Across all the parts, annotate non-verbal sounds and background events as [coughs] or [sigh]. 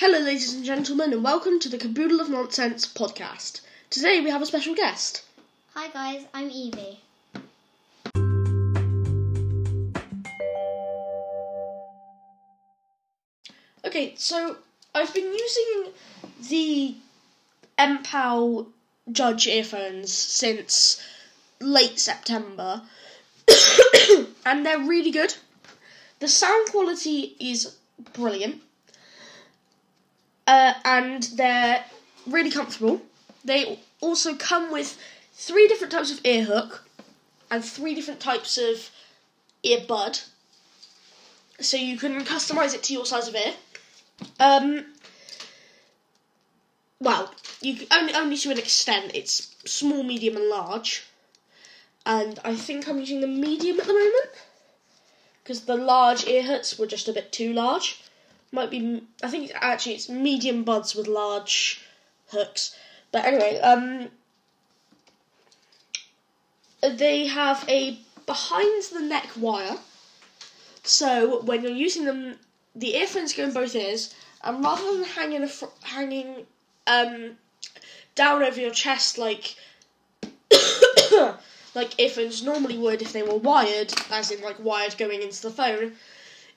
Hello, ladies and gentlemen, and welcome to the Caboodle of Nonsense podcast. Today we have a special guest. Hi guys, I'm Evie. Okay, so I've been using the Mpow Judge earphones since late September, [coughs] and they're really good. The sound quality is brilliant, uh, and they're really comfortable. They also come with three different types of ear hook and three different types of earbud, so you can customize it to your size of ear. Um, well, you only only to an extent. It's small, medium, and large, and I think I'm using the medium at the moment because the large ear hooks were just a bit too large. Might be, I think actually it's medium buds with large hooks. But anyway, um, they have a behind the neck wire. So when you're using them, the earphones go in both ears, and rather than hanging fr- hanging um, down over your chest like [coughs] like earphones normally would if they were wired, as in like wired going into the phone,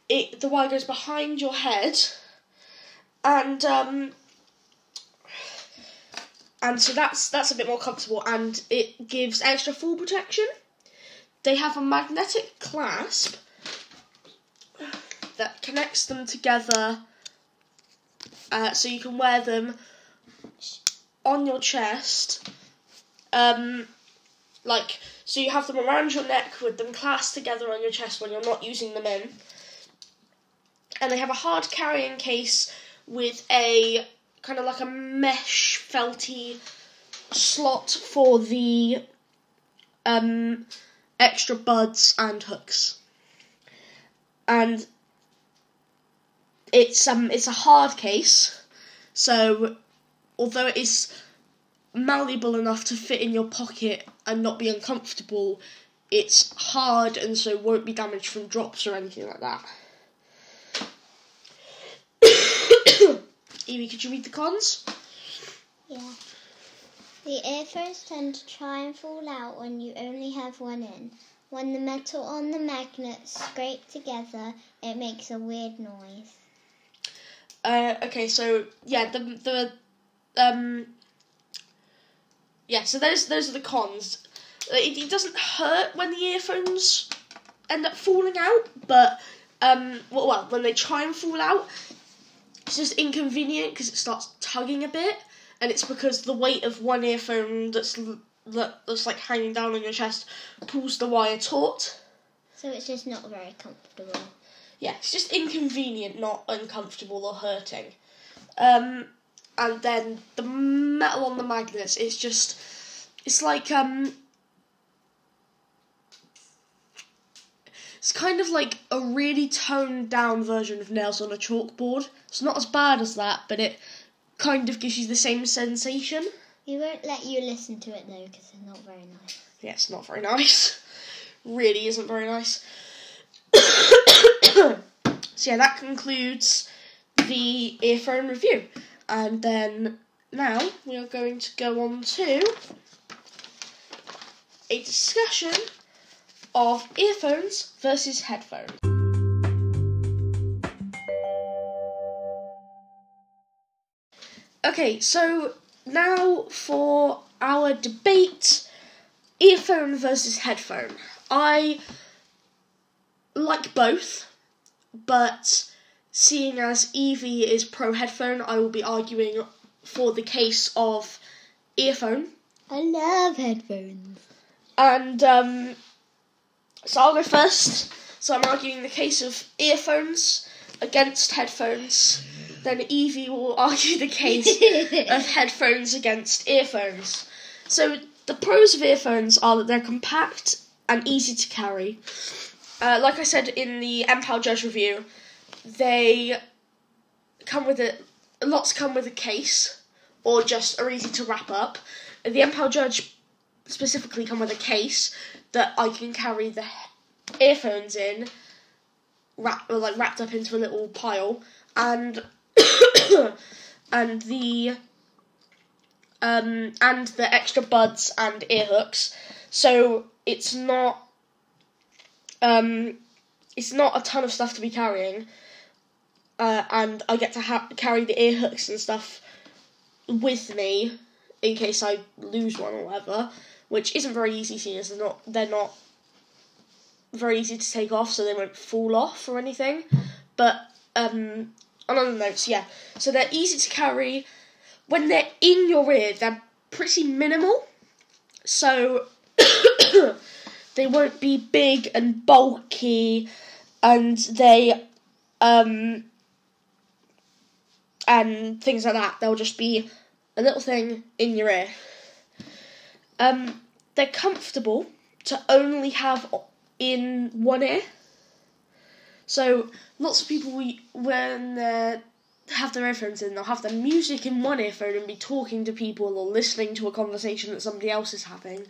it the wire goes behind your head, and um, and so that's that's a bit more comfortable, and it gives extra fall protection. They have a magnetic clasp that connects them together, uh, so you can wear them on your chest. Um, like so you have them around your neck with them clasped together on your chest when you're not using them in. And they have a hard carrying case with a kind of like a mesh felty slot for the um, extra buds and hooks. And it's um it's a hard case, so although it is malleable enough to fit in your pocket and not be uncomfortable, it's hard and so won't be damaged from drops or anything like that. [coughs] Evie, could you read the cons? Yeah. The earphones tend to try and fall out when you only have one in. When the metal on the magnet scrape together, it makes a weird noise. Uh, okay, so yeah, the the um yeah, so those those are the cons. It, it doesn't hurt when the earphones end up falling out, but um well, well when they try and fall out, it's just inconvenient because it starts tugging a bit, and it's because the weight of one earphone that's that, that's like hanging down on your chest pulls the wire taut. So it's just not very comfortable. Yeah, it's just inconvenient, not uncomfortable or hurting. Um, and then the metal on the magnets is just, it's like um, it's kind of like a really toned down version of nails on a chalkboard. It's not as bad as that, but it kind of gives you the same sensation. We won't let you listen to it though because it's not very nice. Yeah, it's not very nice. [laughs] really isn't very nice. [coughs] so yeah, that concludes the earphone review. And then now we are going to go on to a discussion of earphones versus headphones. Okay, so now for our debate earphone versus headphone. I like both, but seeing as Evie is pro headphone, I will be arguing for the case of earphone. I love headphones. And um, so I'll go first. So I'm arguing the case of earphones against headphones. Then Evie will [laughs] argue the case of [laughs] headphones against earphones. So the pros of earphones are that they're compact and easy to carry. Uh, like I said in the Mpow Judge review, they come with a lots come with a case or just are easy to wrap up. The Mpow Judge specifically come with a case that I can carry the earphones in, wrap, like wrapped up into a little pile, and [coughs] and the um, and the extra buds and ear hooks. So it's not um, it's not a ton of stuff to be carrying, uh, and I get to ha- carry the ear hooks and stuff with me in case I lose one or whatever, which isn't very easy. Seeing as they're not they're not very easy to take off, so they won't fall off or anything. But um, on other notes, yeah, so they're easy to carry when they're in your ear, they're pretty minimal. So [coughs] they won't be big and bulky and they um and things like that. They'll just be a little thing in your ear. Um they're comfortable to only have in one ear. So lots of people we, when they're have their earphones in, they'll have their music in one earphone and be talking to people or listening to a conversation that somebody else is having.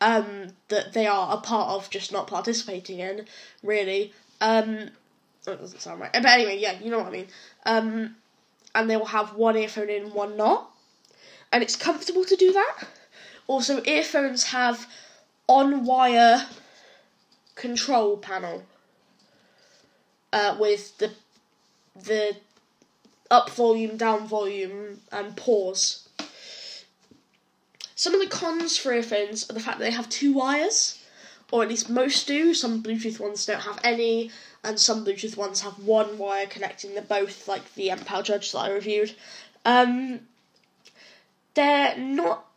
Um, that they are a part of, just not participating in, really. Um, that doesn't sound right. But anyway, yeah, you know what I mean. Um, and they will have one earphone in, one not. And it's comfortable to do that. Also, earphones have on wire control panel uh, with the the up volume, down volume, and pause. Some of the cons for earphones are the fact that they have two wires, or at least most do. Some Bluetooth ones don't have any, and some Bluetooth ones have one wire connecting them both, like the Mpow Judge that I reviewed. Um, they're not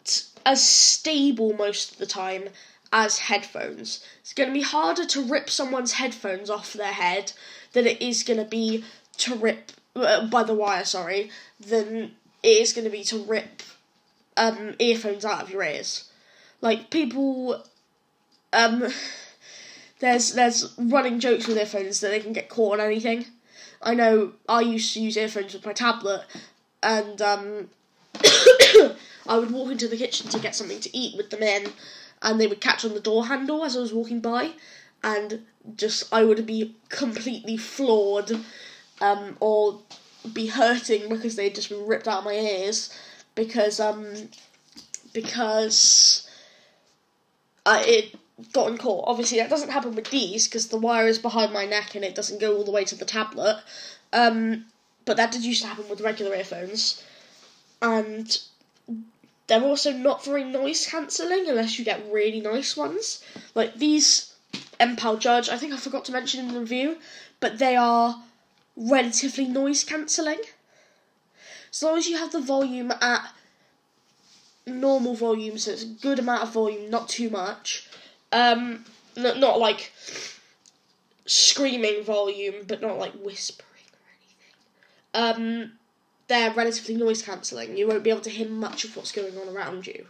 as stable most of the time as headphones. It's going to be harder to rip someone's headphones off their head than it is going to be to rip uh, by the wire, sorry, than it is going to be to rip um, earphones out of your ears. Like people, um, there's there's running jokes with earphones that they can get caught on anything. I know I used to use earphones with my tablet, and um, [coughs] I would walk into the kitchen to get something to eat with the men, and they would catch on the door handle as I was walking by, and just I would be completely floored um, or be hurting because they'd just been ripped out of my ears because um because I it gotten caught. Obviously, that doesn't happen with these because the wire is behind my neck and it doesn't go all the way to the tablet. Um, but that did used to happen with regular earphones, and they're also not very noise cancelling unless you get really nice ones. Like these Mpow Judge, I think I forgot to mention in the review, but they are relatively noise cancelling. As long as you have the volume at normal volume, so it's a good amount of volume, not too much. Um, not, not like screaming volume, but not like whispering or anything. Um, they're relatively noise cancelling. You won't be able to hear much of what's going on around you,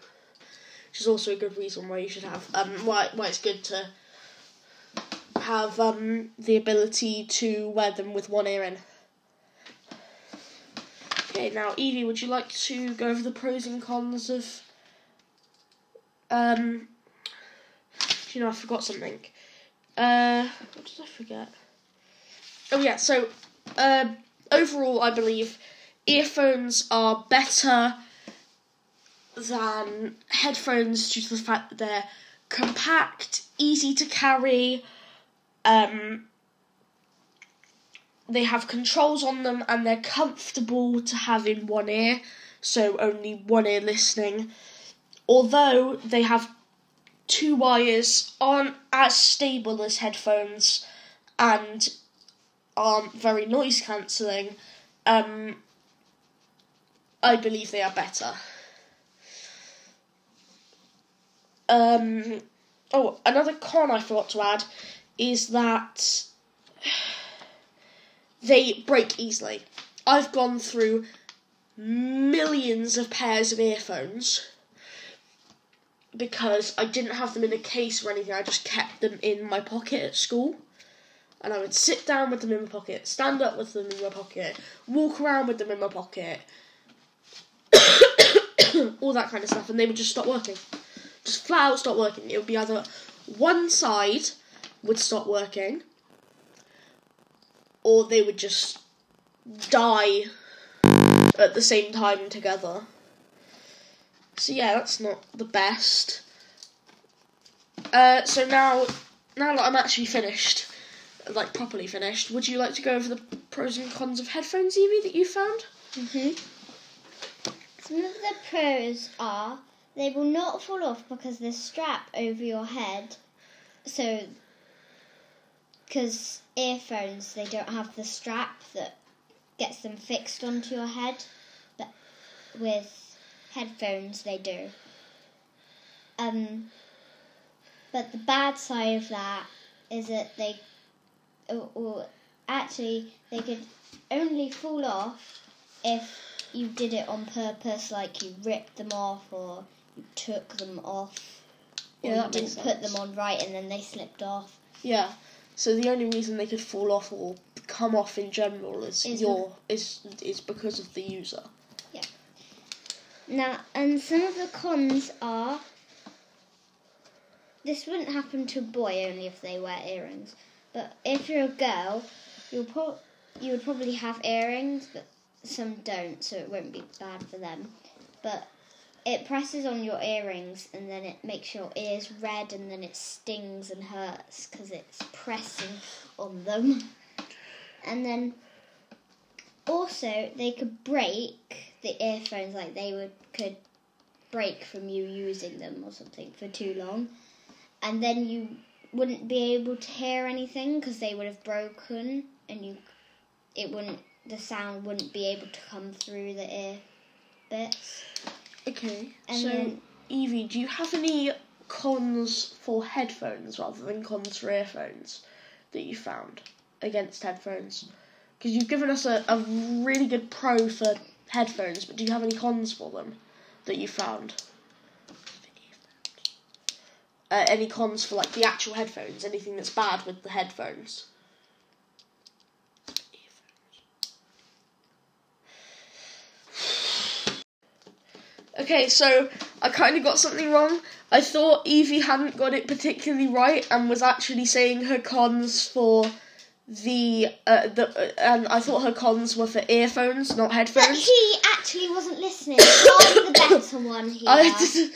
which is also a good reason why you should have um why why it's good to have um, the ability to wear them with one ear in. Okay, now Evie, would you like to go over the pros and cons of? Um, you know, I forgot something. Uh, what did I forget? Oh yeah, so uh, overall, I believe earphones are better than headphones due to the fact that they're compact, easy to carry, um, they have controls on them and they're comfortable to have in one ear, so only one ear listening. Although they have two wires, aren't as stable as headphones and aren't very noise cancelling, um, I believe they are better. Um, oh, another con I forgot to add is that they break easily. I've gone through millions of pairs of earphones because I didn't have them in a case or anything, I just kept them in my pocket at school. And I would sit down with them in my pocket, stand up with them in my pocket, walk around with them in my pocket, all that kind of stuff, and they would just stop working. Just flat out stop working. It would be either one side would stop working, or they would just die at the same time together. So yeah, that's not the best. Uh, so now, now that I'm actually finished, like properly finished, would you like to go over the pros and cons of headphones, Evie, that you found? Mhm. Some of the pros are they will not fall off because there's strap over your head. So, because earphones they don't have the strap that gets them fixed onto your head, but with headphones they do. Um, but the bad side of that is that they, or, or actually they could only fall off if you did it on purpose, like you ripped them off or you took them off, or Yeah, you didn't put them on right and then they slipped off. Yeah. So the only reason they could fall off or come off in general is, Is your is is because of the user. Yeah. Now, and some of the cons are this wouldn't happen to a boy only if they wear earrings, but if you're a girl, you'll pro- you would probably have earrings, but some don't, so it won't be bad for them. But it presses on your earrings and then it makes your ears red and then it stings and hurts because it's pressing on them. And then also they could break the earphones like they would could break from you using them or something for too long and then you wouldn't be able to hear anything because they would have broken and you it wouldn't the sound wouldn't be able to come through the ear bits Okay. and so then Evie, do you have any cons for headphones rather than cons for earphones that you found against headphones? Because you've given us a, a really good pro for headphones, but do you have any cons for them that you found? Uh, any cons for like the actual headphones? Anything that's bad with the headphones? Okay, so I kind of got something wrong. I thought Evie hadn't got it particularly right and was actually saying her cons for the uh, the uh, and I thought her cons were for earphones, not but headphones. he actually wasn't listening I'm the better [coughs] one here I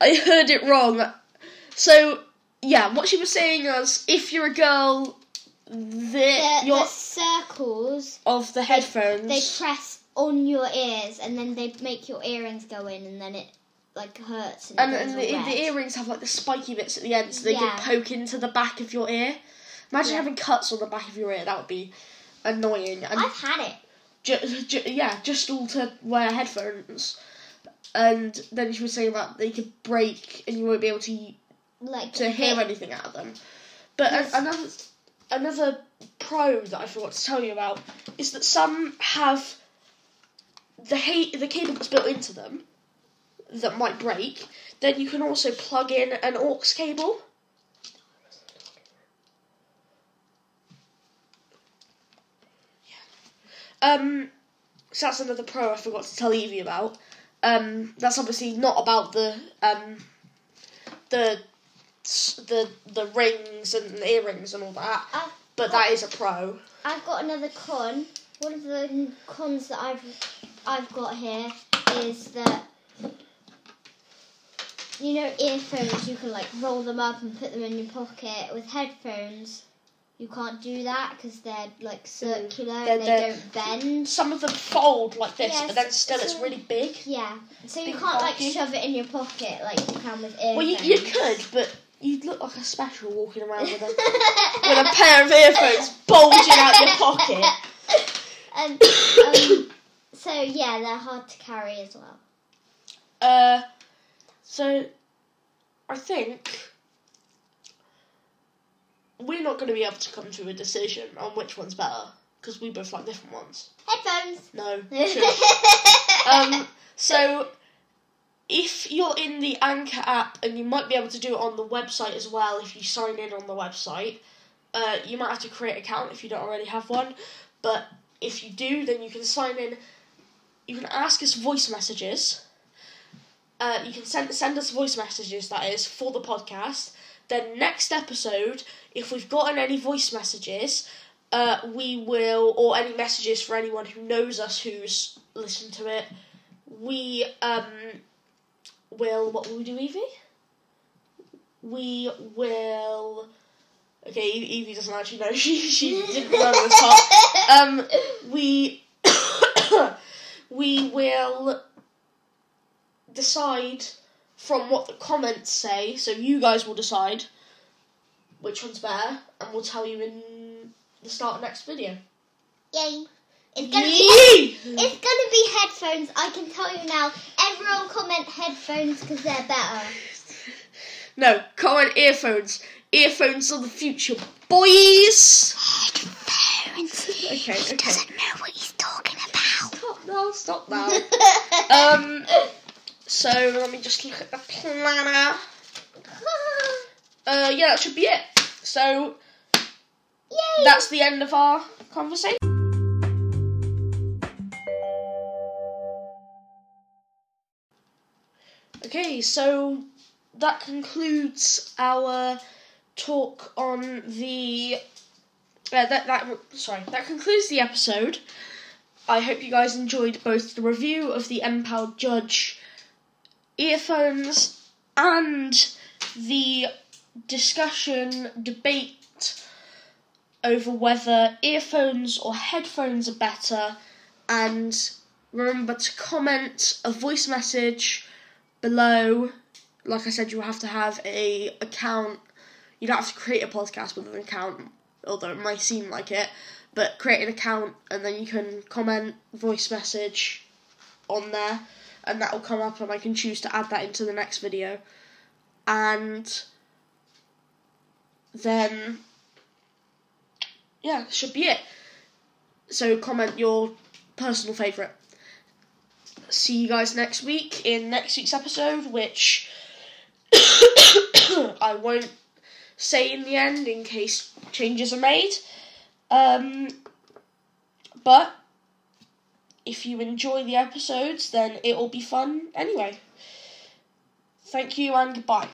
I heard it wrong. So yeah, what she was saying was if you're a girl, the, the, your the circles of the headphones. they press on your ears and then they make your earrings go in and then it like hurts and, and, and the, the earrings have like the spiky bits at the end, so they Yeah. can poke into the back of your ear. Imagine Yeah. having cuts on the back of your ear. That would be annoying. And I've had it ju- ju- yeah, just all to wear headphones. And then she was saying that they could break and you won't be able to like to hear they- anything out of them. But Yes. a- another another pro that I forgot to tell you about is that some have the ha- the cable that's built into them that might break. Then you can also plug in an aux cable. Um, so that's another pro I forgot to tell Evie about. Um, that's obviously not about the um, the the the rings and earrings and all that, I've, but that is a pro. I've got another con. One of the cons that I've I've got here is that you know earphones you can like roll them up and put them in your pocket. With headphones, you can't do that because they're like circular Mm. They're- and they they're- don't bend. Some of them fold like this, Yes, but then still it's really big. Yeah, so you can't like bulky. shove it in your pocket like you can with earphones. Well, you, you could, but you'd look like a special walking around with a [laughs] with a pair of earphones bulging out your [laughs] pocket. And, [coughs] um, so yeah, they're hard to carry as well. Uh, so I think we're not going to be able to come to a decision on which one's better because we both like different ones. Headphones. No, [laughs] um, so if you're in the Anchor app, and you might be able to do it on the website as well if you sign in on the website, uh, you might have to create an account if you don't already have one. But if you do, then you can sign in. You can ask us voice messages. Uh, you can send send us voice messages that is for the podcast. Then next episode, if we've gotten any voice messages, uh, we will or any messages for anyone who knows us who's listened to it. We um will what will we do, Evie? We will. Okay, Evie doesn't actually know. [laughs] She she didn't learn the top. Um, we [coughs] we will decide from what the comments say. So you guys will decide which one's better, and we'll tell you in the start of next video. Yay! It's gonna be it's gonna be headphones. I can tell you now. Everyone comment headphones because they're better. No, comment earphones. Earphones are the future, boys. Headphones. Okay, okay. He doesn't know what he's talking about. Stop now, stop now. [laughs] um, so let me just look at the planner. [laughs] Uh, yeah, that should be it. So Yay! that's the end of our conversation. Okay, so that concludes our talk on the. Uh, that that sorry, that concludes the episode. I hope you guys enjoyed both the review of the Empowered Judge earphones and the discussion debate over whether earphones or headphones are better. And remember to comment a voice message below. Like I said, you have to have a account. You don't have to create a podcast with an account, although it might seem like it. But create an account and then you can comment voice message on there, and that will come up, and I can choose to add that into the next video. And then yeah, should be it. So comment your personal favourite. See you guys next week in next week's episode, which [coughs] I won't say in the end in case changes are made. Um, but if you enjoy the episodes, then it will be fun anyway. Thank you and goodbye.